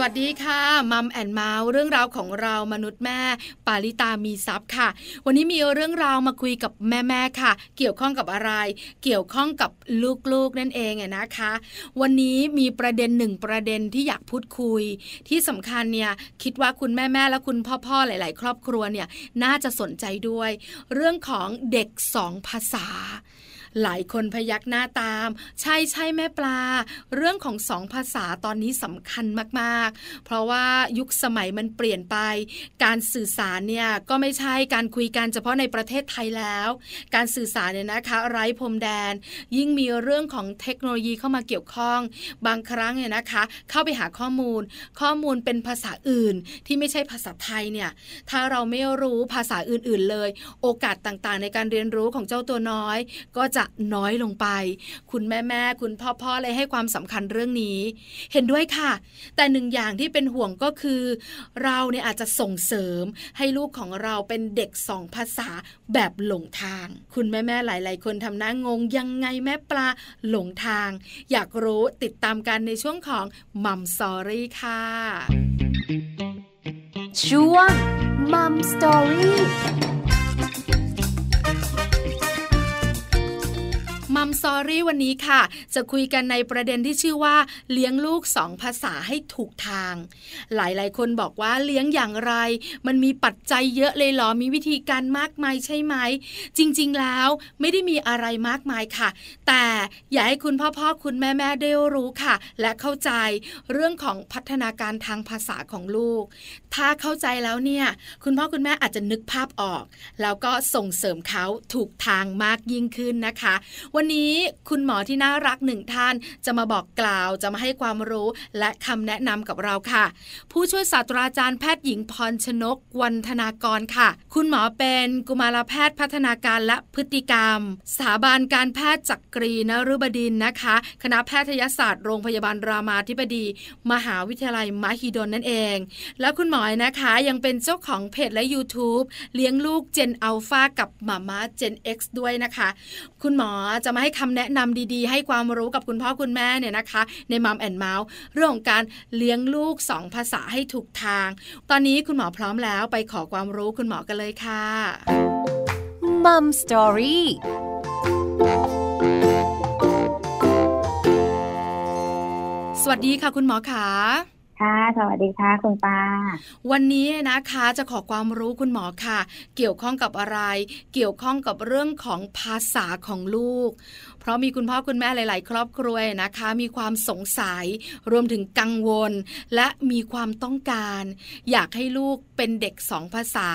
วัสดีค่ะ Mom and Mouth เรื่องราวของเรามนุษย์แม่ ปาริตามีทรัพย์ค่ะ วันนี้มีเรื่องราวมาคุยกับแม่แม่ค่ะ เกี่ยวข้องกับอะไร เกี่ยวข้องกับลูกๆนั่นเองนะคะ วันนี้มีประเด็นหนึ่งประเด็นที่อยากพูดคุย ที่สำคัญเนี่ยคิดว่าคุณแม่แม่และคุณพ่อๆหลาย ๆ ครอบครัวเนี่ยน่าจะสนใจด้วย เรื่องของเด็กสองภาษา หลายคนพยักหน้าตาม ใช่ใช่แม่ปลา เรื่องของสองภาษาตอนนี้สำคัญมาก ๆ เพราะว่ายุคสมัยมันเปลี่ยนไป การสื่อสารเนี่ยก็ไม่ใช่การคุยกันเฉพาะในประเทศไทยแล้ว การสื่อสารเนี่ยนะคะ ไร้พรมแดน ยิ่งมีเรื่องของเทคโนโลยีเข้ามาเกี่ยวข้อง บางครั้งเนี่ยนะคะ เข้าไปหาข้อมูล ข้อมูลเป็นภาษาอื่นที่ไม่ใช่ภาษาไทยเนี่ยถ้าเราไม่รู้ภาษาอื่นๆเลย โอกาสต่างๆ ในการเรียนรู้ของเจ้าตัวน้อย ก็จะจะน้อยลงไป คุณแม่แม่คุณพ่อพ่อเลยให้ความสำคัญเรื่องนี้ เห็นด้วยค่ะ แต่หนึ่งอย่างที่เป็นห่วงก็คือ เราเนี่ยอาจจะส่งเสริมให้ลูกของเราเป็นเด็กสองภาษาแบบหลงทาง คุณแม่แม่หลาย ๆ คนทำหน้างงยังไงแม่ปลาหลงทาง อยากรู้ติดตามกันในช่วงของ Mom Story ค่ะช่วง Mom Story Mom Story วันนี้ค่ะ จะคุยกันในประเด็นที่ชื่อว่า เลี้ยงลูกสองภาษาให้ถูกทาง หลายๆ คนบอกว่าเลี้ยงอย่างไร มันมีปัจจัยเยอะเลยหรอมีวิธีการมากมายใช่ไหม จริงๆแล้วไม่ได้มีอะไรมากมายค่ะ แต่อยากให้คุณพ่อพ่อคุณแม่แม่ได้รู้ค่ะ และเข้าใจเรื่องของพัฒนาการทางภาษาของลูก ถ้าเข้าใจแล้วเนี่ย คุณพ่อคุณแม่อาจจะนึกภาพออก แล้วก็ส่งเสริมเขาถูกทางมากยิ่งขึ้นนะคะ วันนี้คุณหมอที่น่ารักหนึ่งท่านจะมาบอกกล่าวจะมาให้ความรู้และคำแนะนำกับเราค่ะ ผู้ช่วยศาสตราจารย์แพทย์หญิงพรชนกวันธนากรค่ะ คุณหมอเป็นกุมารแพทย์พัฒนาการและพฤติกรรม สถาบันการแพทย์จักรีนฤบดินนะคะ คณะแพทยศาสตร์โรงพยาบาลรามาธิบดี มหาวิทยาลัยมหิดลนั่นเอง แล้วคุณหมอนะคะยังเป็นเจ้าของเพจและ YouTube เลี้ยงลูกเจนอัลฟากับหมาม่าเจน X ด้วยนะคะ คุณหมอจะมาให้คำแนะนำดีๆ ให้ความรู้กับคุณพ่อคุณแม่เนี่ยนะคะ ในมัมแอนเมาส์เรื่องของการเลี้ยงลูกสองภาษาให้ถูกทาง ตอนนี้คุณหมอพร้อมแล้วไปขอความรู้คุณหมอกันเลยค่ะมัมสตอรี่สวัสดีค่ะคุณหมอขา ค่ะ สวัสดีค่ะคุณปา วันนี้นะคะจะขอความรู้คุณหมอค่ะ เกี่ยวข้องกับอะไร เกี่ยวข้องกับเรื่องของภาษาของลูกเพราะมีคุณพ่อคุณแม่หลาย ๆ ครอบครัวนะคะ มีความสงสัยรวมถึงกังวล และมีความต้องการ อยากให้ลูกเป็นเด็กสองภาษา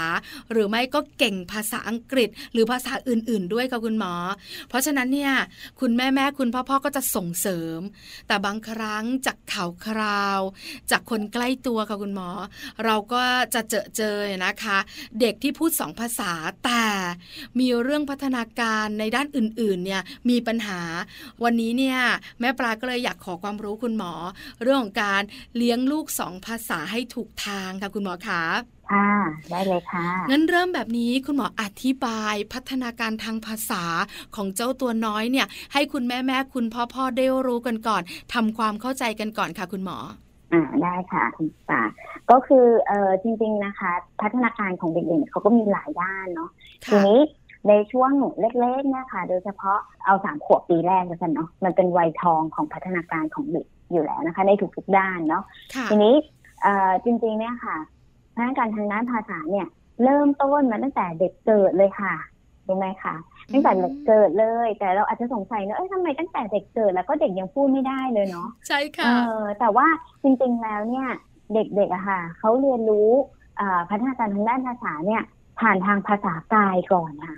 หรือไม่ก็เก่งภาษาอังกฤษ หรือภาษาอื่น ๆ ด้วยค่ะคุณหมอ เพราะฉะนั้นเนี่ยคุณแม่แม่คุณพ่อพ่อก็จะส่งเสริม แต่บางครั้งจากข่าวคราว จากคนใกล้ตัวค่ะคุณหมอ เราก็จะเจอเจอนะคะ เด็กที่พูดสองภาษาแต่มีเรื่องพัฒนาการในด้านอื่น ๆ เนี่ยมีปัญญหา วันนี้เนี่ยแม่ปลาก็เลยอยากขอความรู้คุณหมอ เรื่องของการเลี้ยงลูกสองภาษาให้ถูกทางค่ะคุณหมอคะค่ะได้เลยค่ะงั้นเริ่มแบบนี้คุณหมออธิบายพัฒนาการทางภาษาของเจ้าตัวน้อยเนี่ย ให้คุณแม่แม่คุณพ่อพ่อได้รู้กันก่อนทำความเข้าใจกันก่อนค่ะ คุณหมออ่าได้ค่ะคุณป่าก็คือเออจริง ๆนะคะ พัฒนาการของเด็กๆเขาก็มีหลายด้านเนาะทีนี้ ในช่วงเล็กๆเนี่ยค่ะ โดยเฉพาะเอาสามขวบปีแรกกันเนาะมันเป็นวัยทองของพัฒนาการของเด็กอยู่แล้วนะคะ ในทุกๆด้านเนาะทีนี้จริงๆเนี่ยค่ะพัฒนาการทางด้านภาษาเนี่ย เริ่มต้นมาตั้งแต่เด็กเกิดเลยค่ะรู้ไหมคะตั้งแต่เด็กเกิดเลย แต่เราอาจจะสงสัยเนอะเอ้ยทำไมตั้งแต่เด็กเกิดแล้วก็เด็กยังพูดไม่ได้เลยเนาะใช่ค่ะเออแต่ว่าจริงๆแล้วเนี่ย เด็กๆอะค่ะเขาเรียนรู้พัฒนาการทางด้านภาษาเนี่ย ผ่านทางภาษากายก่อนค่ะ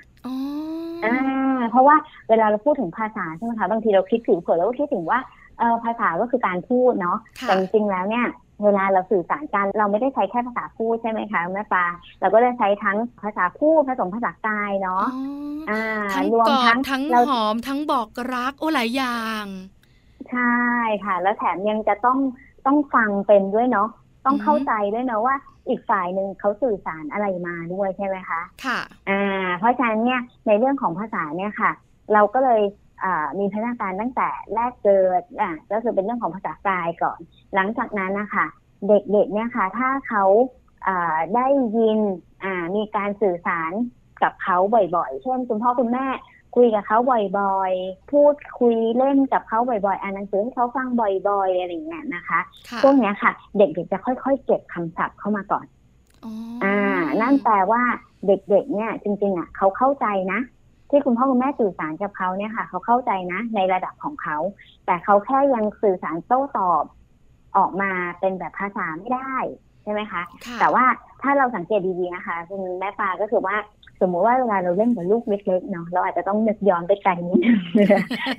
อ่าเพราะว่าเวลาเราพูดถึงภาษาใช่ไหมคะบางทีเราคิดถึงเผื่อเราก็คิดถึงว่าเออภาษาก็คือการพูดเนาะแต่จริงๆแล้วเนี่ยเวลาเราสื่อสารกันเราไม่ได้ใช้แค่ภาษาพูดใช่ไหมคะแม่ปลาเราก็จะใช้ทั้งภาษาพูดผสมภาษากายเนาะอ่ารวมทั้งทั้งหอมทั้งบอกรักโอ้หลายอย่าง ใช่ค่ะ แล้วแถมยังจะต้องต้องฟังเป็นด้วยเนาะต้องเข้าใจด้วยนะว่า อีกฝ่ายหนึ่งเขาสื่อสารอะไรมาด้วยใช่ไหมคะค่ะอ่าเพราะฉะนั้นเนี่ยในเรื่องของภาษาเนี่ยค่ะ เราก็เลยมีพัฒนาการตั้งแต่แรกเกิดอะก็คือเป็นเรื่องของภาษากายก่อน หลังจากนั้นนะคะเด็กๆเนี่ยค่ะ ถ้าเขาได้ยินมีการสื่อสารกับเขาบ่อยๆ เช่นคุณพ่อคุณแม่ คุยกับเขาบ่อยๆ พูดคุยเล่นกับเขาบ่อยๆ อ่านหนังสือให้เขาฟังบ่อยๆ อะไรอย่างเงี้ยนะคะพวกนี้ค่ะ เด็กๆจะค่อยๆ เก็บคำศัพท์เข้ามาก่อนอ่า นั่นแปลว่าเด็กๆ เนี่ยจริงๆอะเขาเข้าใจนะ ที่คุณพ่อคุณแม่สื่อสารกับเขาเนี่ยค่ะ เขาเข้าใจนะ ในระดับของเขา แต่เขาแค่ยังสื่อสารโต้ตอบออกมาเป็นแบบภาษาไม่ได้ใช่ไหมคะ แต่ว่าถ้าเราสังเกตดีๆนะคะคุณแม่ปาก็คือว่า สมมุติว่าเวลาเราเล่นกับลูกเล็กๆเนาะเราอาจจะต้องนึกย้อนไปไกลนิดนึง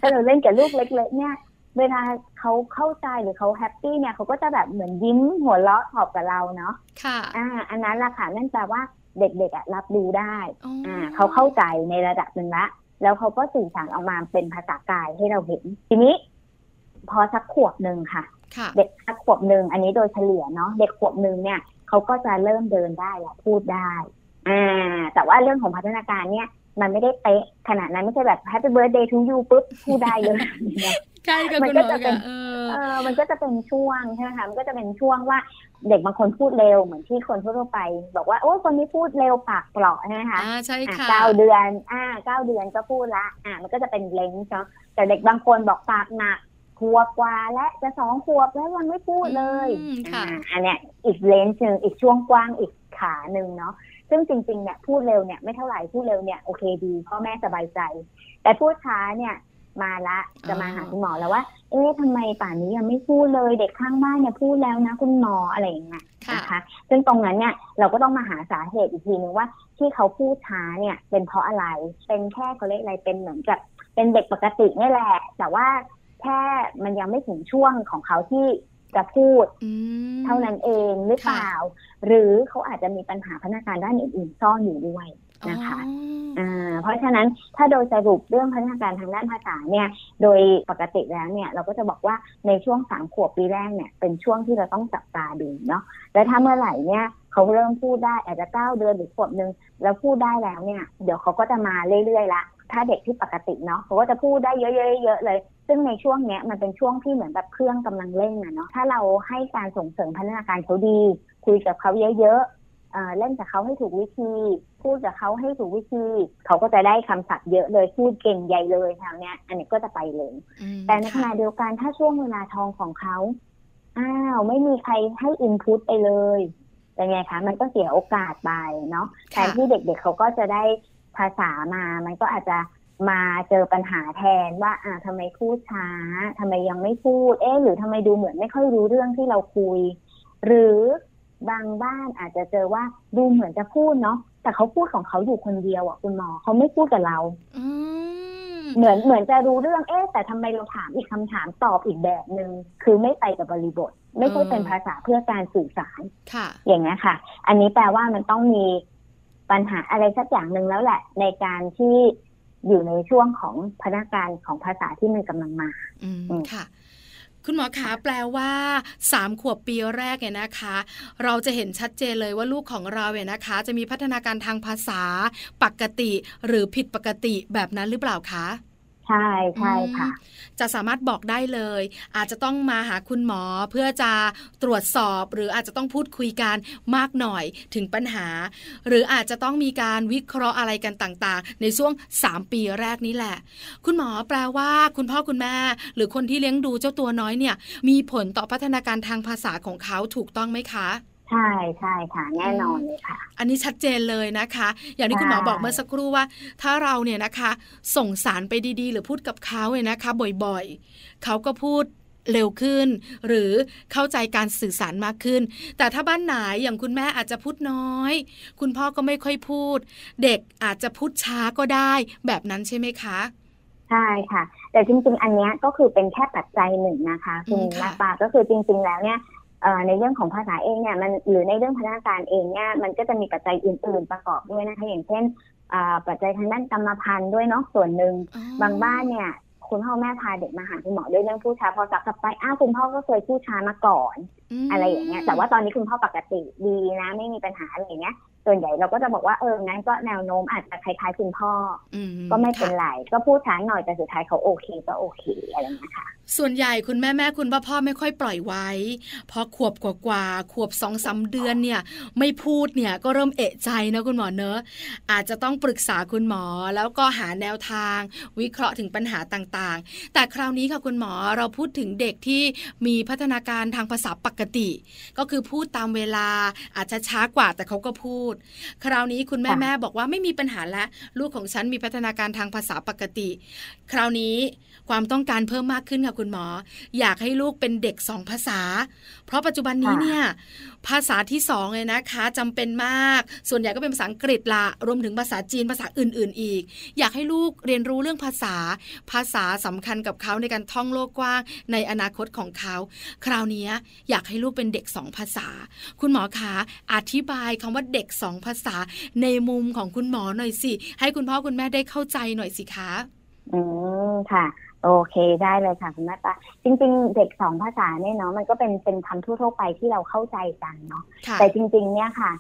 ถ้าเราเล่นกับลูกเล็ก ๆ เนี่ย เวลาเขาเข้าใจหรือเขาแฮปปี้เนี่ยเขาก็จะแบบเหมือนยิ้มหัวเราะขอบกับเราเนาะค่ะอ่า อันนั้นละค่ะนั่นแปลว่าเด็กๆอะรับรู้ได้อ่าเขาเข้าใจในระดับหนึ่งละแล้วเขาก็สื่อสารออกมาเป็นภาษากายให้เราเห็น ทีนี้ พอสักขวบหนึ่งค่ะ เด็กสักขวบหนึ่งอันนี้โดยเฉลี่ยเนาะเด็กขวบหนึ่งเนี่ยเขาก็จะเริ่มเดินได้และพูดได้ อ่า แต่ว่าเรื่องของพัฒนาการเนี่ย มันไม่ได้เป๊ะขนาดนั้นไม่ใช่แบบ Happy Birthday to you ปุ๊บพูดได้เลยใช่มันก็จะเป็นเออมันก็จะเป็นช่วงใช่ไหมคะมันก็จะเป็นช่วงว่าเด็กบางคนพูดเร็วเหมือนที่คนทั่วไป บอกว่าโอ้คนนี้พูดเร็วปากเปราะใช่ไหมคะอ่าใช่ค่ะเก้าเดือนอ่าเก้าเดือนก็พูดละอ่ามันก็จะเป็นเลนส์เนาะแต่เด็กบางคนบอกปากหนักขวบกว่าและจะสองขวบแล้วยังไม่พูดเลยอ่าอันเนี้ยอีกเลนส์หนึ่งอีกช่วงกว้างอีกขาหนึ่งเนาะ ซึ่งจริงๆเนี่ยพูดเร็วเนี่ยไม่เท่าไหร่พูดเร็วเนี่ยโอเคดีพ่อแม่สบายใจ แต่พูดช้าเนี่ยมาละจะมาหาคุณหมอแล้วว่า เอ๊ะทำไมป่านนี้ยังไม่พูดเลยเด็กข้างบ้านเนี่ยพูดแล้วนะคุณหมออะไรอย่างเงี้ยนะคะ ซึ่งตรงนั้นเนี่ยเราก็ต้องมาหาสาเหตุอีกทีนึงว่าที่เขาพูดช้าเนี่ย เป็นเพราะอะไร เป็นแค่เขาเรียกอะไรเป็นเหมือนกับเป็นเด็กปกตินี่แหละ แต่ว่าแค่มันยังไม่ถึงช่วงของเขาที่ จะพูดเท่านั้นเองหรือเปล่า หรือเขาอาจจะมีปัญหาพัฒนาการด้านอื่นๆซ่อนอยู่ด้วยนะคะเพราะฉะนั้นถ้าโดยสรุปเรื่องพัฒนาการทางด้านภาษาเนี่ย โดยปกติแล้วเนี่ย เราก็จะบอกว่าในช่วงสามขวบปีแรกเนี่ย เป็นช่วงที่เราต้องจับตาดูเนาะและถ้าเมื่อไหร่เนี่ยเขาเริ่มพูดได้อาจจะเก้าเดือนหรือขวบหนึ่งแล้วพูดได้แล้วเนี่ย เดี๋ยวเขาก็จะมาเรื่อยๆละ ถ้าเด็กที่ปกติเนาะเขาก็จะพูดได้เยอะๆๆเลย ซึ่งในช่วงเนี้ยมันเป็นช่วงที่เหมือนแบบเครื่องกำลังเร่งอะเนาะถ้าเราให้การส่งเสริมพัฒนาการเขาดี คุยกับเขาเยอะๆเล่นกับเขาให้ถูกวิธีพูดกับเขาให้ถูกวิธีเขาก็จะได้คำศัพท์เยอะเลยพูดเก่งใหญ่เลยทางเนี้ย อันนี้ก็จะไปเลย แต่ในขณะเดียวกันถ้าช่วงเวลาทองของเขาอ้าวไม่มีใครให้อินพุตไปเลยเป็นไงคะมันก็เสียโอกาสไปเนาะแทนที่เด็กๆเเขาก็จะได้ ภาษามา มันก็อาจจะมาเจอปัญหาแทนว่า อ่าทำไมพูดช้าทำไมยังไม่พูด เอ๊หรือทำไมดูเหมือนไม่ค่อยรู้เรื่องที่เราคุย หรือบางบ้านอาจจะเจอว่าดูเหมือนจะพูดเนาะแต่เขาพูดของเขาอยู่คนเดียวอะคุณหมอเขาไม่พูดกับเราเหมือนเหมือนจะรู้เรื่องเอ๊แต่ทำไมเราถามอีกคำถามตอบอีกแบบหนึง่งคือไม่ไปกับบริบท ไม่ใช่เป็นภาษาเพื่อการสื่อสารค่ะ อย่างนี้ค่ะ อันนี้แปลว่ามันต้องมี ปัญหาอะไรสักอย่างหนึ่งแล้วแหละ ในการที่อยู่ในช่วงของพนักงานของภาษาที่มันกำลังมาอืมค่ะคุณหมอขาแปลว่าสามขวบปีแรกเนี่ยนะคะ เราจะเห็นชัดเจนเลยว่าลูกของเราเนี่ยนะคะ จะมีพัฒนาการทางภาษาปกติหรือผิดปกติแบบนั้นหรือเปล่าคะ ใช่ใช่ค่ะ จะสามารถบอกได้เลย อาจจะต้องมาหาคุณหมอเพื่อจะตรวจสอบ หรืออาจจะต้องพูดคุยกันมากหน่อยถึงปัญหา หรืออาจจะต้องมีการวิเคราะห์อะไรกันต่างๆ ในช่วง 3 ปีแรกนี้แหละ คุณหมอแปลว่า คุณพ่อคุณแม่ หรือคนที่เลี้ยงดูเจ้าตัวน้อยเนี่ย มีผลต่อพัฒนาการทางภาษาของเขาถูกต้องไหมคะ ใช่ใช่ค่ะแน่นอนเลยค่ะ อันนี้ชัดเจนเลยนะคะ อย่างที่คุณหมอบอกเมื่อสักครู่ว่า ถ้าเราเนี่ยนะคะ ส่งสารไปดีๆ หรือพูดกับเขาเนี่ยนะคะ บ่อยๆเขาก็พูดเร็วขึ้น หรือเข้าใจการสื่อสารมากขึ้น แต่ถ้าบ้านไหนอย่างคุณแม่อาจจะพูดน้อย คุณพ่อก็ไม่ค่อยพูด เด็กอาจจะพูดช้าก็ได้ แบบนั้นใช่ไหมคะใช่ค่ะ แต่จริง ๆ อันนี้ก็คือเป็นแค่ปัจจัยหนึ่งนะคะคุณนักปาก็คือจริง ๆ แล้วเนี่ย ในเรื่องของภาษาเองเนี่ยมันหรือในเรื่องพัฒนาการเองเนี่ยมันก็จะมีปัจจัยอื่น ๆประกอบด้วยนะคะอย่างเช่นปัจจัยทางด้านกรรมพันธุ์ด้วยเนาะส่วนหนึ่งบางบ้านเนี่ยคุณพ่อแม่พาเด็กมาหาคุณหมอด้วยเรื่องพูดช้าพอสักสับไปอ้าวคุณพ่อก็เคยพูดช้ามาก่อนอะไรอย่างเงี้ยแต่ว่าตอนนี้คุณพ่อปกติดีนะไม่มีปัญหาอะไรอย่างเงี้ยส่วนใหญ่เราก็จะบอกว่าเอองั้นก็แนวโน้มอาจจะคล้ายๆคุณพ่ออือก็ไม่เป็นค่ะไรก็พูดช้าหน่อยแต่สุดท้ายเขาโอเคก็โอเคอะไรอย่างเงี้ยค่ะส่วนใหญ่คุณแม่แม่คุณพ่อพ่อไม่ค่อยปล่อยไว้ พอขวบกว่าๆขวบสองสาเดือนเนี่ย ไม่พูดเนี่ยก็เริ่มเอะใจนะคุณหมอเนอะอาจจะต้องปรึกษาคุณหมอแล้วก็หาแนวทาง วิเคราะห์ถึงปัญหาต่างๆ แต่คราวนี้ค่ะคุณหมอเราพูดถึงเด็กที่มีพัฒนาการทางภาษาปกติ ก็คือพูดตามเวลาอาจจะช้ากว่าแต่เขาก็พูด คราวนี้คุณแม่ค่ะแม่บอกว่าไม่มีปัญหาแล้วลูกของฉันมีพัฒนาการทางภาษาปกติ คราวนี้ ความต้องการเพิ่มมากขึ้นค่ะคุณหมอ อยากให้ลูกเป็นเด็กสองภาษา เพราะปัจจุบันนี้ค่ะเนี่ยภาษาที่สองเลยนะคะจำเป็นมาก ส่วนใหญ่ก็เป็นภาษาอังกฤษละรวมถึงภาษาจีนภาษาอื่น ๆ อีก อยากให้ลูกเรียนรู้เรื่องภาษา ภาษาสำคัญกับเขาในการท่องโลกกว้างในอนาคตของเขา คราวนี้อยากให้ลูกเป็นเด็กสองภาษา คุณหมอคะอธิบายคำว่าเด็กสองภาษาในมุมของคุณหมอหน่อยสิ ให้คุณพ่อคุณแม่ได้เข้าใจหน่อยสิคะ อืมค่ะ โอเคได้เลยค่ะคุณแม่ปาจริง ๆ เด็กสองภาษาเนี่ยเนาะมันก็เป็นเป็นคำทั่วๆไปที่เราเข้าใจกันเนาะค่ะแต่จริง ๆ เนี่ยค่ะ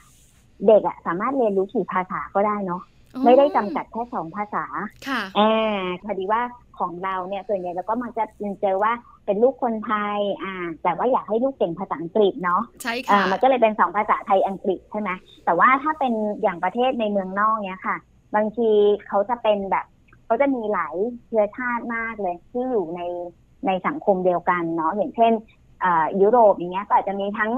เด็กอะสามารถเรียนรู้กี่ภาษาก็ได้เนาะไม่ได้จำกัดแค่สองภาษาค่ะอ่าพอดีว่าของเราเนี่ยส่วนใหญ่เราก็มักจะเจอว่าเป็นลูกคนไทย อ่า แต่ว่าอยากให้ลูกเก่งภาษาอังกฤษเนาะใช่อ่าค่ะมันก็เลยเป็นสองภาษาไทยอังกฤษใช่ไหมแต่ว่าถ้าเป็นอย่างประเทศในเมืองนอกเนี้ยค่ะ บางทีเขาจะเป็นแบบ เขาจะมีหลายเชื้อชาติมากเลย ที่อยู่ในในสังคมเดียวกันเนาะอย่างเช่นอ่ายุโรปอย่างเงี้ยก็อาจจะมีทั้ง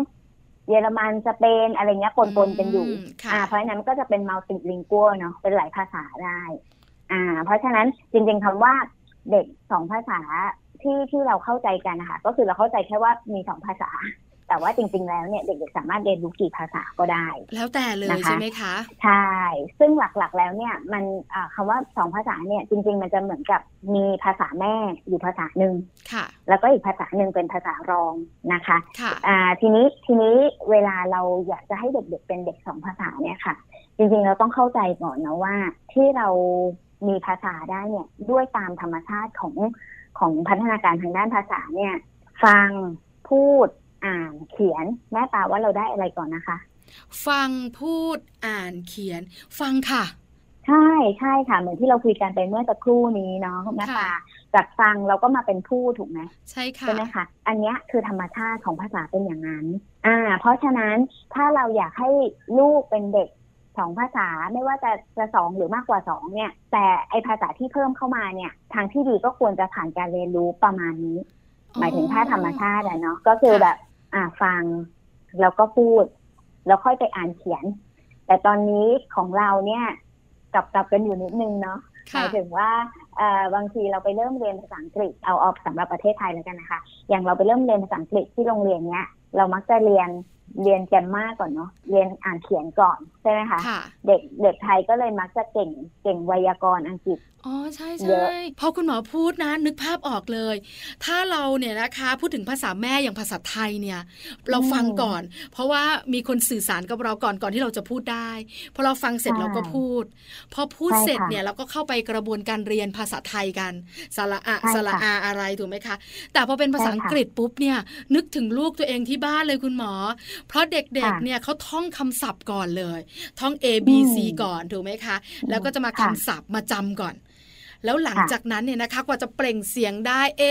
เยอรมันสเปนอะไรเงี้ยปนๆกันอยู่มค่ะอ่าเพราะฉะนั้นมันก็จะเป็นมัลติลิงกัวเนาะเป็นหลายภาษาได้ อ่า เพราะฉะนั้นจริงๆคำว่าเด็กสองภาษาที่ที่เราเข้าใจกันนะคะก็คือเราเข้าใจแค่ว่ามีสองภาษา แต่ว่าจริง ๆ แล้วเนี่ยเด็กๆสามารถเรียนรู้กี่ภาษาก็ได้ แล้วแต่เลยนะคะใช่ไหมคะ ใช่ ซึ่งหลักๆแล้วเนี่ยมันอ่าคำว่าสองภาษาเนี่ยจริง ๆ มันจะเหมือนกับมีภาษาแม่อยู่ภาษาหนึ่งค่ะ แล้วก็อีกภาษาหนึ่งเป็นภาษารองนะคะค่ะอ่าทีนี้ทีนี้เวลาเราอยากจะให้เด็กๆเป็นเด็กสองภาษาเนี่ยค่ะ จริงๆเราต้องเข้าใจก่อนนะว่าที่เรามีภาษาได้เนี่ยด้วยตามธรรมชาติของของพัฒนาการทางด้านภาษาเนี่ย ฟังพูด อ่านเขียนแม่ปาว่าเราได้อะไรก่อนนะคะ ฟังพูดอ่านเขียน ฟังค่ะ ใช่ใช่ค่ะ เหมือนที่เราคุยกันไปเมื่อสักครู่นี้เนาะคุณแม่ปาค่ะจากฟังเราก็มาเป็นพูดถูกไหมใช่ค่ะใช่ไหมคะอันเนี้ยคือธรรมชาติของภาษาเป็นอย่างนั้น อ่า เพราะฉะนั้นถ้าเราอยากให้ลูกเป็นเด็กสองภาษาไม่ว่าจะจะสองหรือมากกว่าสองเนี่ย แต่ไอภาษาที่เพิ่มเข้ามาเนี่ย ทางที่ดีก็ควรจะผ่านการเรียนรู้ประมาณนี้ หมายถึงถ้าธรรมชาติอะเนาะก็คือแบบ อ่าฟัง แล้วก็พูด แล้วค่อยไปอ่านเขียน แต่ตอนนี้ของเราเนี่ยกลับกลับกันอยู่นิดนึงเนาะหค่ะมายถึงว่าเอ่อบางทีเราไปเริ่มเรียนภาษาอังกฤษเอาออกสำหรับประเทศไทยแล้วกันนะคะ อย่างเราไปเริ่มเรียนภาษาอังกฤษที่โรงเรียนเนี้ยเรามักจะเรียนเรียนแกรมมาก่อนเนาะเรียนอ่านเขียนก่อนใช่ไหมคะค่ะเด็กเด็กไทยก็เลยมักจะเก่งเก่งไวยากรณ์อังกฤษอ๋อใช่เยใช่อะพอคุณหมอพูดนะนึกภาพออกเลย ถ้าเราเนี่ยนะคะพูดถึงภาษาแม่อย่างภาษาไทยเนี่ย เราฟังก่อน เพราะว่ามีคนสื่อสารกับเราก่อนก่อนที่เราจะพูดได้พอเราฟังเสร็จใช่เราก็พูด พอพูดใช่เสร็จค่ะเนี่ยเราก็เข้าไปกระบวนการเรียนภาษาไทยกันสระอะใช่ค่ะสระอาอะไรถูกไหมคะ แต่พอเป็นภาษาใช่ค่ะอังกฤษปุ๊บเนี่ยนึกถึงลูกตัวเองที่บ้านเลยคุณหมอ เพราะเด็กค่ะๆเนี่ยเขาท่องคำศัพท์ก่อนเลย ท่อง A B C อืมก่อนถูกไหมคะ แล้วก็จะมาค่ะคำศัพท์มาจำก่อน แล้วหลังค่ะจากนั้นเนี่ยนะคะกว่าจะเปล่งเสียงได้ A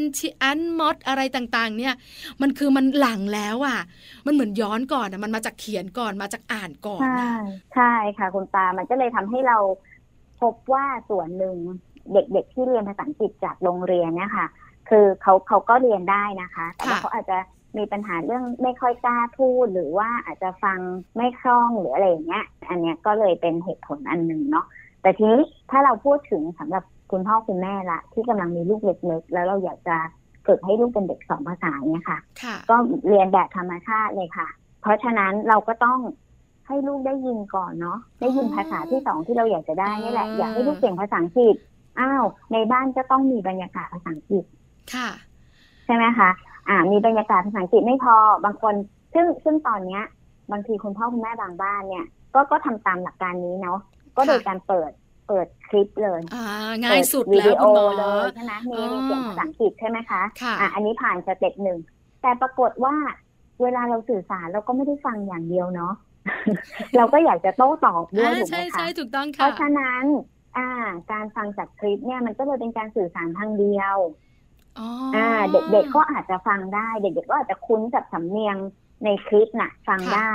N T N M O D อะไรต่างๆ เนี่ย มันคือมันหลังแล้วอะ มันเหมือนย้อนก่อนอะมันมาจากเขียนก่อนมาจากอ่านก่อนใช่นะใช่ค่ะ คุณตามันก็เลยทำให้เราพบว่าส่วนหนึ่งเด็กๆที่เรียนภาษาอังกฤษจากโรงเรียนเนี่ยค่ะ คือเขาเขาก็เรียนได้นะคะ แต่ว่าค่ะเขาอาจจะมีปัญหาเรื่องไม่ค่อยกล้าพูดหรือว่าอาจจะฟังไม่คล่องหรืออะไรอย่างเงี้ย อันเนี้ยก็เลยเป็นเหตุผลอันหนึ่งเนาะ แต่ทีนี้ถ้าเราพูดถึงสำหรับคุณพ่อคุณแม่ละที่กำลังมีลูกเล็กๆแล้วเราอยากจะฝึกให้ลูกเป็นเด็กสองภาษาเนี่ยค่ะค่ะ ก็เรียนแบบธรรมชาติเลยค่ะ เพราะฉะนั้นเราก็ต้องให้ลูกได้ยินก่อนเนาะได้ยินภาษาที่สองที่เราอยากจะได้นี่แหละอ่าอยากให้ลูกเก่งภาษาอังกฤษอ้าวในบ้านก็ต้องมีบรรยากาศภาษาอังกฤษค่ะใช่ไหมคะอ่า มีบรรยากาศภาษาอังกฤษไม่พอบางคน ซึ่งซึ่งตอนเนี้ย บางทีคุณพ่อคุณแม่บางบ้านเนี่ย ก็ก็ทำตามหลักการนี้เนาะ ก็โดยการเปิดเปิดคลิปเลยอ่าง่ายสุดเปิดแล้ววิดีโอคุณหมอเลยใช่ไหมมีมีเสียงภาษาอังกฤษใช่ไหมคะค่ะอะอันนี้ผ่าน step หนึ่งแต่ปรากฏว่าเวลาเราสื่อสารเราก็ไม่ได้ฟังอย่างเดียวเนาะเราก็อยากจะโต้ตอบด้วยอ่าถูกไหมใช่ใช่ค่ะถูกต้องค่ะราะฉะนั้น อ่า การฟังจากคลิปเนี่ยมันก็เลยเป็นการสื่อสารทางเดียวอ๋ออ่า เด็กๆก็อาจจะฟังได้ เด็กๆก็อาจจะคุ้นกับสำเนียงในคลิปน่ะ ฟังได้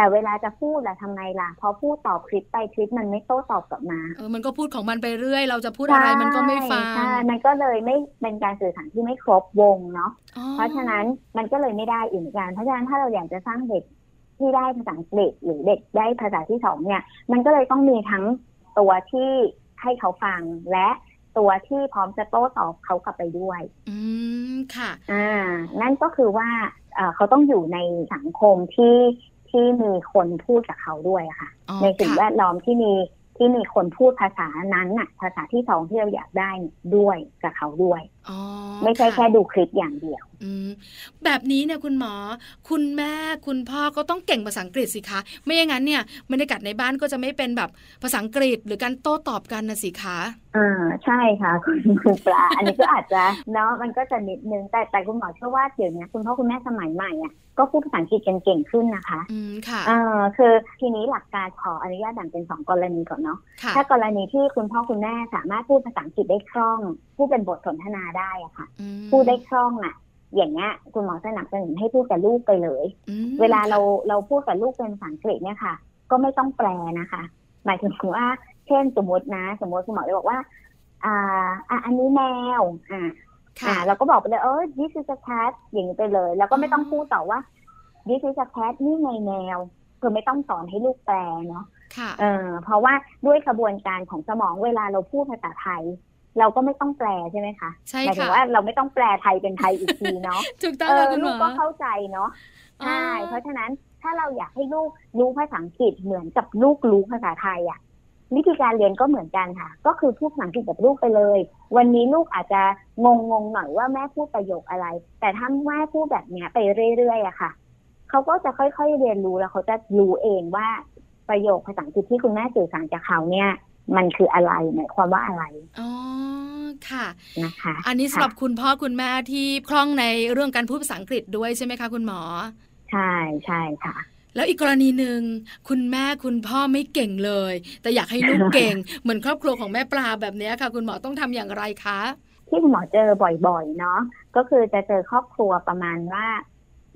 แต่เวลาจะพูดล่ะทำไงล่ะ พอพูดตอบคลิปไปคลิปมันไม่โต้ตอบกลับมาเออมันก็พูดของมันไปเรื่อย เราจะพูดอะไรมันก็ไม่ฟังใช่มันก็เลยไม่เป็นการสื่อสารที่ไม่ครบวงเนาะอ๋อเพราะฉะนั้นมันก็เลยไม่ได้อีกเหมือนกันเพราะฉะนั้นถ้าเราอยากจะสร้างเด็กที่ได้ภาษาอังกฤษหรือเด็กได้ภาษาที่สองเนี่ย มันก็เลยต้องมีทั้งตัวที่ให้เขาฟังและตัวที่พร้อมจะโต้ตอบเขากลับไปด้วย อืมค่ะ อ่า นั่นก็คือว่าเอ่อเขาต้องอยู่ในสังคมที่ ที่มีคนพูดกับเขาด้วยอะค่ะอ๋อในสิ่งค่ะแวดล้อมที่มีที่มีคนพูดภาษานั้นน่ะ ภาษาที่สองที่เราอยากได้เนี่ยด้วยกับเขาด้วยอ๋อไม่ใช่ค่ะแค่ดูคลิปอย่างเดียวอืมแบบนี้เนี่ยคุณหมอ คุณแม่คุณพ่อก็ต้องเก่งภาษาอังกฤษสิคะ ไม่อย่างนั้นเนี่ยบรรยากาศในบ้านก็จะไม่เป็นแบบภาษาอังกฤษหรือการโต้ตอบกันนะสิคะอ่าใช่ค่ะคุณคุณปลาอันนี้ก็อาจจะเนาะมันก็จะนิดนึงแต่แต่คุณหมอเชื่อว่าเดี๋ยวนี้คุณพ่อคุณแม่สมัยใหม่อะ ก็พูดภาษาอังกฤษกันเก่งขึ้นนะคะ อืมค่ะเออคือทีนี้หลักการขออนุญาตแบ่งเป็นสองกรณีก่อนเนาะค่ะถ้ากรณีที่คุณพ่อคุณแม่สามารถพูดภาษาอังกฤษได้คล่องพูดเป็นบทสนทนาได้อะค่ะ อืมพูดได้คล่องอะอย่างเงี้ยคุณหมอสนับสนุนให้พูดกับลูกไปเลย อืมเวลาเราเราพูดกับลูกเป็นภาษาอังกฤษเนี่ยค่ะ ก็ไม่ต้องแปลนะคะ หมายถึงว่า เช่นสมมตินะ สมมติคุณหมอจะบอกว่า อ่าอะอันนี้แมว อ่า ค่ะอ่าเราก็บอกไปเลยเออ this is a cat อย่างนี้ไปเลย แล้วก็ไม่ต้องพูดต่อว่า this is a cat นี่ไงแมวคือไม่ต้องสอนให้ลูกแปลเนาะค่ะเออเพราะว่าด้วยกระบวนการของสมองเวลาเราพูดภาษาไทย เราก็ไม่ต้องแปลใช่ไหมคะใช่หมายถึค่ะงว่าเราไม่ต้องแปลไทยเป็นไทยอีกทีเนาะถูกต้องเอค่ะอคุณหมลูอกก็เข้าใจเนาะใช่อ๋อเพราะฉะนั้นถ้าเราอยากให้ลูกรู้ภาษาอังกฤษเหมือนกับลูกรู้ภาษาไทยอะ วิธีการเรียนก็เหมือนกันค่ะ ก็คือพูดภาษาอังกฤษกับลูกไปเลย วันนี้ลูกอาจจะงงงๆหน่อยว่าแม่พูดประโยคอะไร แต่ถ้าแม่พูดแบบเนี้ยไปเรื่อยๆอะค่ะเขาก็จะค่อยๆเรียนรู้แล้วเขาจะรู้เองว่าประโยคภาษาอังกฤษที่คุณแม่สื่อสารกับเขาเนี่ย มันคืออะไรหมายความว่าอะไรอ๋อค่ะนะคะ อันนี้สำหรับคุณพ่อคุณแม่ที่คล่องในเรื่องการพูดภาษาอังกฤษด้วยใช่ไหมคะ คุณหมอ ใช่ใช่ค่ะ แล้วอีกกรณีหนึ่งคุณแม่คุณพ่อไม่เก่งเลย แต่อยากให้ลูกเก่ง เหมือนครอบครัวของแม่ปลาแบบเนี้ยค่ะ คุณหมอต้องทำอย่างไรคะที่คุณหมอเจอบ่อยๆเนาะก็คือจะเจอครอบครัวประมาณว่า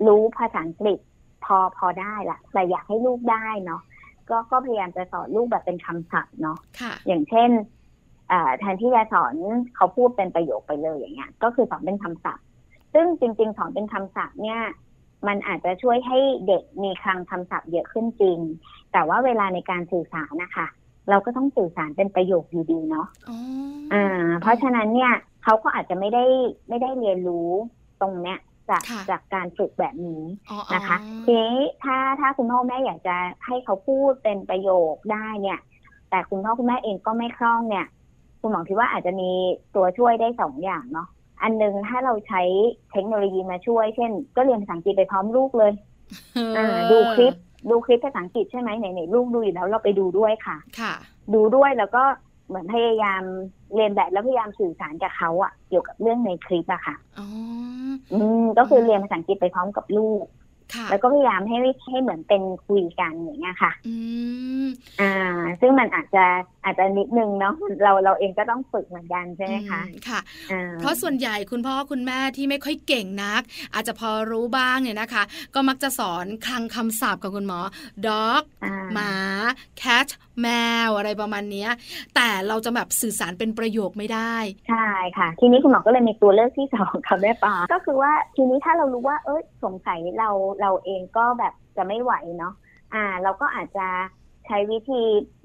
รู้ภาษาอังกฤษพอพอได้ละแต่อยากให้ลูกได้เนาะก็ก็พยายามจะสอนลูกแบบเป็นคำศัพท์เนาะค่ะอย่างเช่นอ่าแทนที่จะสอนเขาพูดเป็นประโยคไปเลยอย่างเงี้ย ก็คือสอนเป็นคำศัพท์ ซึ่งจริง ๆ สอนเป็นคำศัพท์เนี่ย มันอาจจะช่วยให้เด็กมีคลังคำศัพท์เยอะขึ้นจริง แต่ว่าเวลาในการสื่อสารนะคะเราก็ต้องสื่อสารเป็นประโยคอยู่ดีเนาะอ๋ออ่า เพราะฉะนั้นเนี่ยเขาก็อาจจะไม่ได้ไม่ได้เรียนรู้ตรงเนี้ยจากค่ะจากการฝึกแบบนี้อ๋อนะคะอ๋อทีนี้ถ้าถ้าคุณพ่อแม่อยากจะให้เขาพูดเป็นประโยคได้เนี่ย แต่คุณพ่อคุณแม่เองก็ไม่คล่องเนี่ย คุณหมอคิดว่าอาจจะมีตัวช่วยได้สองอย่างเนาะ อันหนึงถ้าเราใช้เทคโนโลยีมาช่วย เช่น ก็เรียนภาษาอังกฤษไปพร้อมลูกเลยเอออ่าดูคลิปดูคลิปภาษาอังกฤษใช่ไหมไหนๆลูกดูอยู่แล้วเราไปดูด้วยค่ะ ค่ะ ดูด้วยแล้วก็เหมือนพยายามเรียนแบบแล้วพยายามสื่อสารกับเขาอะเกี่ยวกับเรื่องในคลิปอะค่ะ อ๋อ อืมก็คือเรียนภาษาอังกฤษไปพร้อมกับลูกค่ะ แล้วก็พยายามให้ให้เหมือนเป็นคุยกันอย่างเงี้ยค่ะอืมอ่า ซึ่งมันอาจจะอาจจะนิดนึงเนาะเราเราเองก็ต้องฝึกเหมือนกันใช่ไหมคะอืค่ะอ่าเพราะส่วนใหญ่คุณพ่อคุณแม่ที่ไม่ค่อยเก่งนัก อาจจะพอรู้บ้างเนี่ยนะคะ ก็มักจะสอนคลังคำศัพท์กับคุณหมอ dog อ่าหมา cat แมวอะไรประมาณเนี้ยแต่เราจะแบบสื่อสารเป็นประโยคไม่ได้ใช่ค่ะ ทีนี้คุณหมอก็เลยมีตัวเลือกที่สองค่ะแม่ปาก็คือว่าทีนี้ถ้าเรารู้ว่าเอ้ยสงสัยเราเราเองก็แบบจะไม่ไหวเนาะอ่า เราก็อาจจะใช้วิธี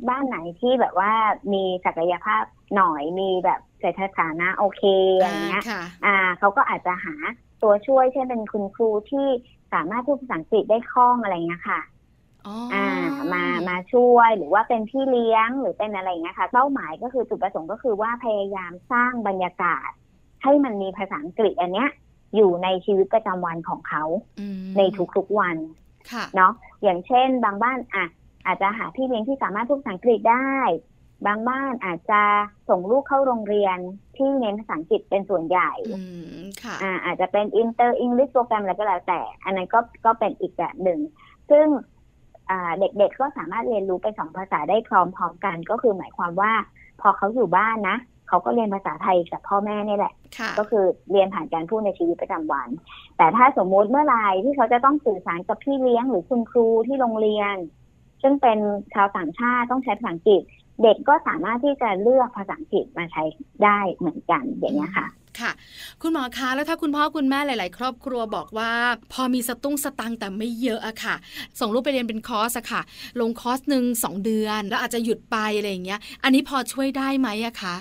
บ้านไหนที่แบบว่ามีศักยภาพหน่อยมีแบบเศรษฐฐานะโอเคอย่างเงี้ยค่ะอ่าเขาก็อาจจะหาตัวช่วยเช่นเป็นคุณครูที่สามารถพูดภาษาอังกฤษได้คล่องอะไรเงี้ยค่ะ อ๋ออ่ามามาช่วยหรือว่าเป็นพี่เลี้ยงหรือเป็นอะไรอย่างเงี้ยค่ะ เป้าหมายก็คือจุดประสงค์ก็คือว่าพยายามสร้างบรรยากาศ ให้มันมีภาษาอังกฤษอันเนี้ย อยู่ในชีวิตประจำวันของเขาอืมในทุกๆวันค่ะเนาะอย่างเช่น บางบ้านอะอาจจะหาพี่เลี้ยงที่สามารถพูดภาษาอังกฤษได้ บางบ้านอาจจะส่งลูกเข้าโรงเรียนที่เน้นภาษาอังกฤษเป็นส่วนใหญ่อืมค่ะอ่าอาจจะเป็นอินเตอร์ English program อะไรก็แล้วแต่ อันนั้นก็ก็เป็นอีกแบบหนึ่ง ซึ่งอ่า เด็กๆก็สามารถเรียนรู้ไปสองภาษาได้พร้อมๆกัน ก็คือหมายความว่า พอเขาอยู่บ้านนะเขาก็เรียนภาษาไทยกับพ่อแม่นี่แหละค่ะก็คือเรียนผ่านการพูดในชีวิตประจำวัน แต่ถ้าสมมุติเมื่อไหรที่เขาจะต้องสื่อสารกับพี่เลี้ยงหรือคุณครูที่โรงเรียน ซึ่งเป็นชาวต่างชาติต้องใช้ภาษาอังกฤษ เด็กก็สามารถที่จะเลือกภาษาอังกฤษมาใช้ได้เหมือนกันอย่างนี้ยค่ะ ค่ะ คุณหมอคะแล้วถ้าคุณพ่อคุณแม่หลาย ๆ ครอบครัวบอกว่า พอมีสตุ้งสตังค์แต่ไม่เยอะอะค่ะ ส่งลูกไปเรียนเป็นคอร์สอะค่ะ ลงคอร์สหนึ่งสองเดือน แล้วอาจจะหยุดไปอะไรอย่างเงี้ย อันนี้พอช่วยได้ไหมอะคะ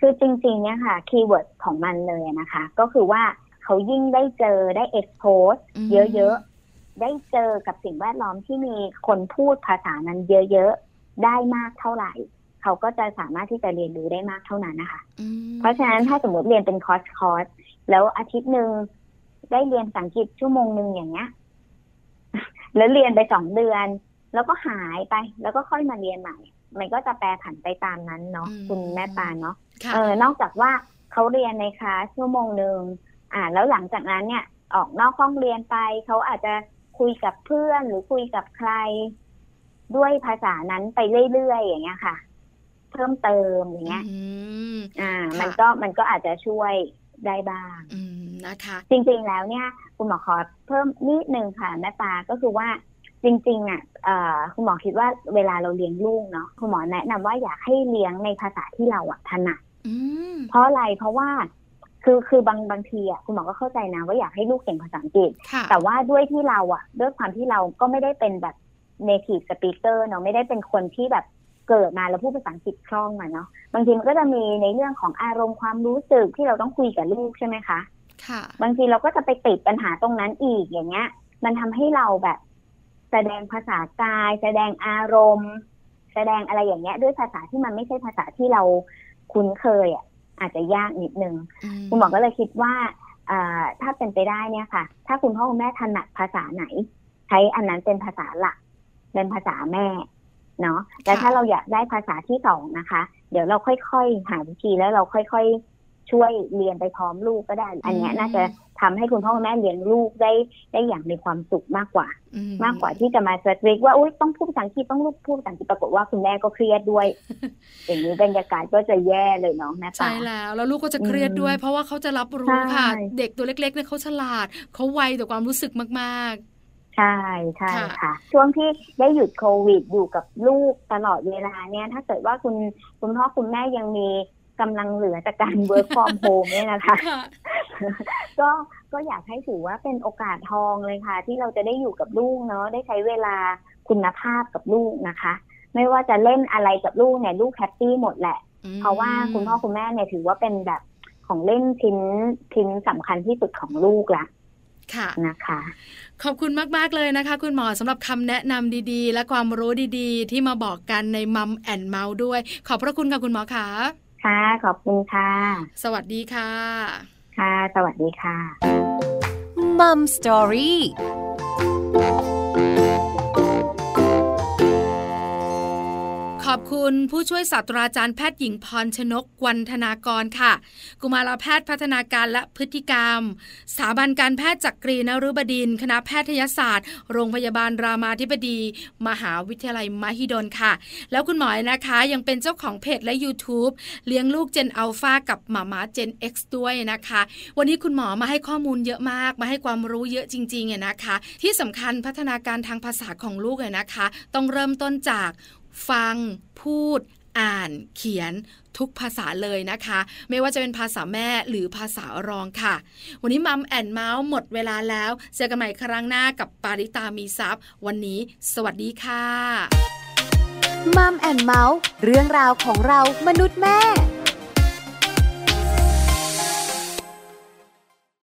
คือจริง ๆ เนี่ยค่ะ keyword ของมันเลยนะคะ ก็คือว่าเขายิ่งได้เจอได้ expose อืมเยอะ ๆ ได้เจอกับสิ่งแวดล้อมที่มีคนพูดภาษานั้นเยอะ ๆ ได้มากเท่าไหร่ เขาก็จะสามารถที่จะเรียนรู้ได้มากเท่านั้นนะคะอืมเพราะฉะนั้นถ้าสมมติเรียนเป็นคอร์สคอร์สแล้วอาทิตย์หนึ่งได้เรียนภาษาอังกฤษชั่วโมงหนึ่งอย่างเงี้ย แล้วเรียนไปสองเดือน แล้วก็หายไป แล้วก็ค่อยมาเรียนใหม่ มันก็จะแปรผันไปตามนั้นเนาะคุณแม่ปานเนาะค่ะเออนอกจากว่าเขาเรียนในคลาสชั่วโมงหนึ่งอ่า แล้วหลังจากนั้นเนี่ย ออกนอกห้องเรียนไปเขาอาจจะคุยกับเพื่อนหรือคุยกับใคร ด้วยภาษานั้นไปเรื่อยๆอย่างเงี้ยค่ะเพิ่มเติมอย่างเงี้ยอืมอ่าค่ะมันก็มันก็อาจจะช่วยได้บ้างอืมนะคะ จริงๆแล้วเนี่ย คุณหมอขอเพิ่มนิดนึงค่ะแม่ปาก็คือว่าจริงๆอะเอ่อคุณหมอคิดว่าเวลาเราเลี้ยงลูกเนาะคุณหมอแนะนำว่าอยากให้เลี้ยงในภาษาที่เราอะถนัดอืมเพราะอะไรเพราะว่า คือคือบางบางทีอะคุณหมอก็เข้าใจนะว่าอยากให้ลูกเก่งภาษาอังกฤษค่ะแต่ว่าด้วยที่เราอะ ด้วยความที่เราก็ไม่ได้เป็นแบบ native speaker เนาะไม่ได้เป็นคนที่แบบ เกิดมาแล้วพูดภาษาอังกฤษคล่องมาเนาะบางทีมันก็จะมีในเรื่องของอารมณ์ความรู้สึกที่เราต้องคุยกับลูกใช่ไหมคะค่ะ บางทีเราก็จะไปติดปัญหาตรงนั้นอีกอย่างเงี้ย มันทำให้เราแบบ แสดงภาษากาย แสดงอารมณ์ แสดงอะไรอย่างเงี้ย ด้วยภาษาที่มันไม่ใช่ภาษาที่เราคุ้นเคยอะอาจจะยากนิดนึงอืมคุณหมอก็เลยคิดว่าอ่าถ้าเป็นไปได้เนี่ยค่ะ ถ้าคุณพ่อคุณแม่ถนัดภาษาไหน ใช้อันนั้นเป็นภาษาหลักเป็นภาษาแม่ เนาะแต่ถ้าเราอยากได้ภาษาที่สองนะคะ เดี๋ยวเราค่อยๆ หาวิธีแล้วเราค่อยๆ ช่วยเรียนไปพร้อมลูกก็ได้ อันเนี้ยน่าจะทำให้คุณพ่อคุณแม่เลี้ยงลูกได้ได้อย่างมีความสุขมากกว่าอืมากกว่าที่จะมาสตริกว่าอุ้ยต้องพูดภาษาอังกฤษต้องลูกพูดภาษาอังกฤษปรากฏว่าคุณแม่ก็เครียดด้วย อย่างนี้บรรยากาศก็จะแย่เลยเนาะแม่ใช่ปาแล้วแล้วลูกก็จะเครียดด้วย เพราะว่าเขาจะรับรู้ค่ะใช่เด็กตัวเล็กๆเนี่ยเขาฉลาดเขาไวต่อความรู้สึกมาก ใช่ใช่ค่ะค่ะ ช่วงที่ได้หยุดโควิดอยู่กับลูกตลอดเวลาเนี่ย ถ้าเกิดว่าคุณคุณพ่อคุณแม่ยังมีกำลังเหลือจากการ work from home เนี่ยนะคะๆค่ะก็ก็อยากให้ถือว่าเป็นโอกาสทองเลยค่ะ ที่เราจะได้อยู่กับลูกเนาะได้ใช้เวลาคุณภาพกับลูกนะคะ ไม่ว่าจะเล่นอะไรกับลูกเนี่ยลูกแฮปปี้หมดแหละ เพราะว่าคุณพ่อคุณแม่เนี่ยถือว่าเป็นแบบของเล่นชิ้นชิ้นสำคัญที่สุดของลูกละ ค่ะนะคะ ขอบคุณมาก ๆ เลยนะคะ คุณหมอสำหรับคำแนะนำดีๆ และความรู้ดีๆ ที่มาบอกกันในมัมแอนเมาส์ด้วย ขอบพระคุณค่ะคุณหมอค่ะค่ะ ขอบคุณค่ะ สวัสดีค่ะ ค่ะ สวัสดีค่ะมัมสตอรี่ ขอบคุณผู้ช่วยศาสตราจารย์แพทย์หญิงพรชนกวันธนากรค่ะ กุมารแพทย์พัฒนาการและพฤติกรรม สถาบันการแพทย์จักรีนฤบดิน คณะแพทยศาสตร์ โรงพยาบาลรามาธิบดี มหาวิทยาลัยมหิดลค่ะ แล้วคุณหมอนะคะยังเป็นเจ้าของเพจและ YouTube เลี้ยงลูกเจนอัลฟากับหมามาเจน X ด้วยนะคะ วันนี้คุณหมอมาให้ข้อมูลเยอะมาก มาให้ความรู้เยอะจริงๆเนี่ยนะคะ ที่สำคัญพัฒนาการทางภาษาของลูกเนี่ยนะคะ ต้องเริ่มต้นจาก ฟัง พูด อ่าน เขียนทุกภาษาเลยนะคะ ไม่ว่าจะเป็นภาษาแม่หรือภาษารองค่ะ วันนี้ Mom and Mouth หมดเวลาแล้ว เจอกันใหม่ครั้งหน้ากับปาริตามีทรัพย์วันนี้ สวัสดีค่ะ Mom and Mouth เรื่องราวของเรามนุษย์แม่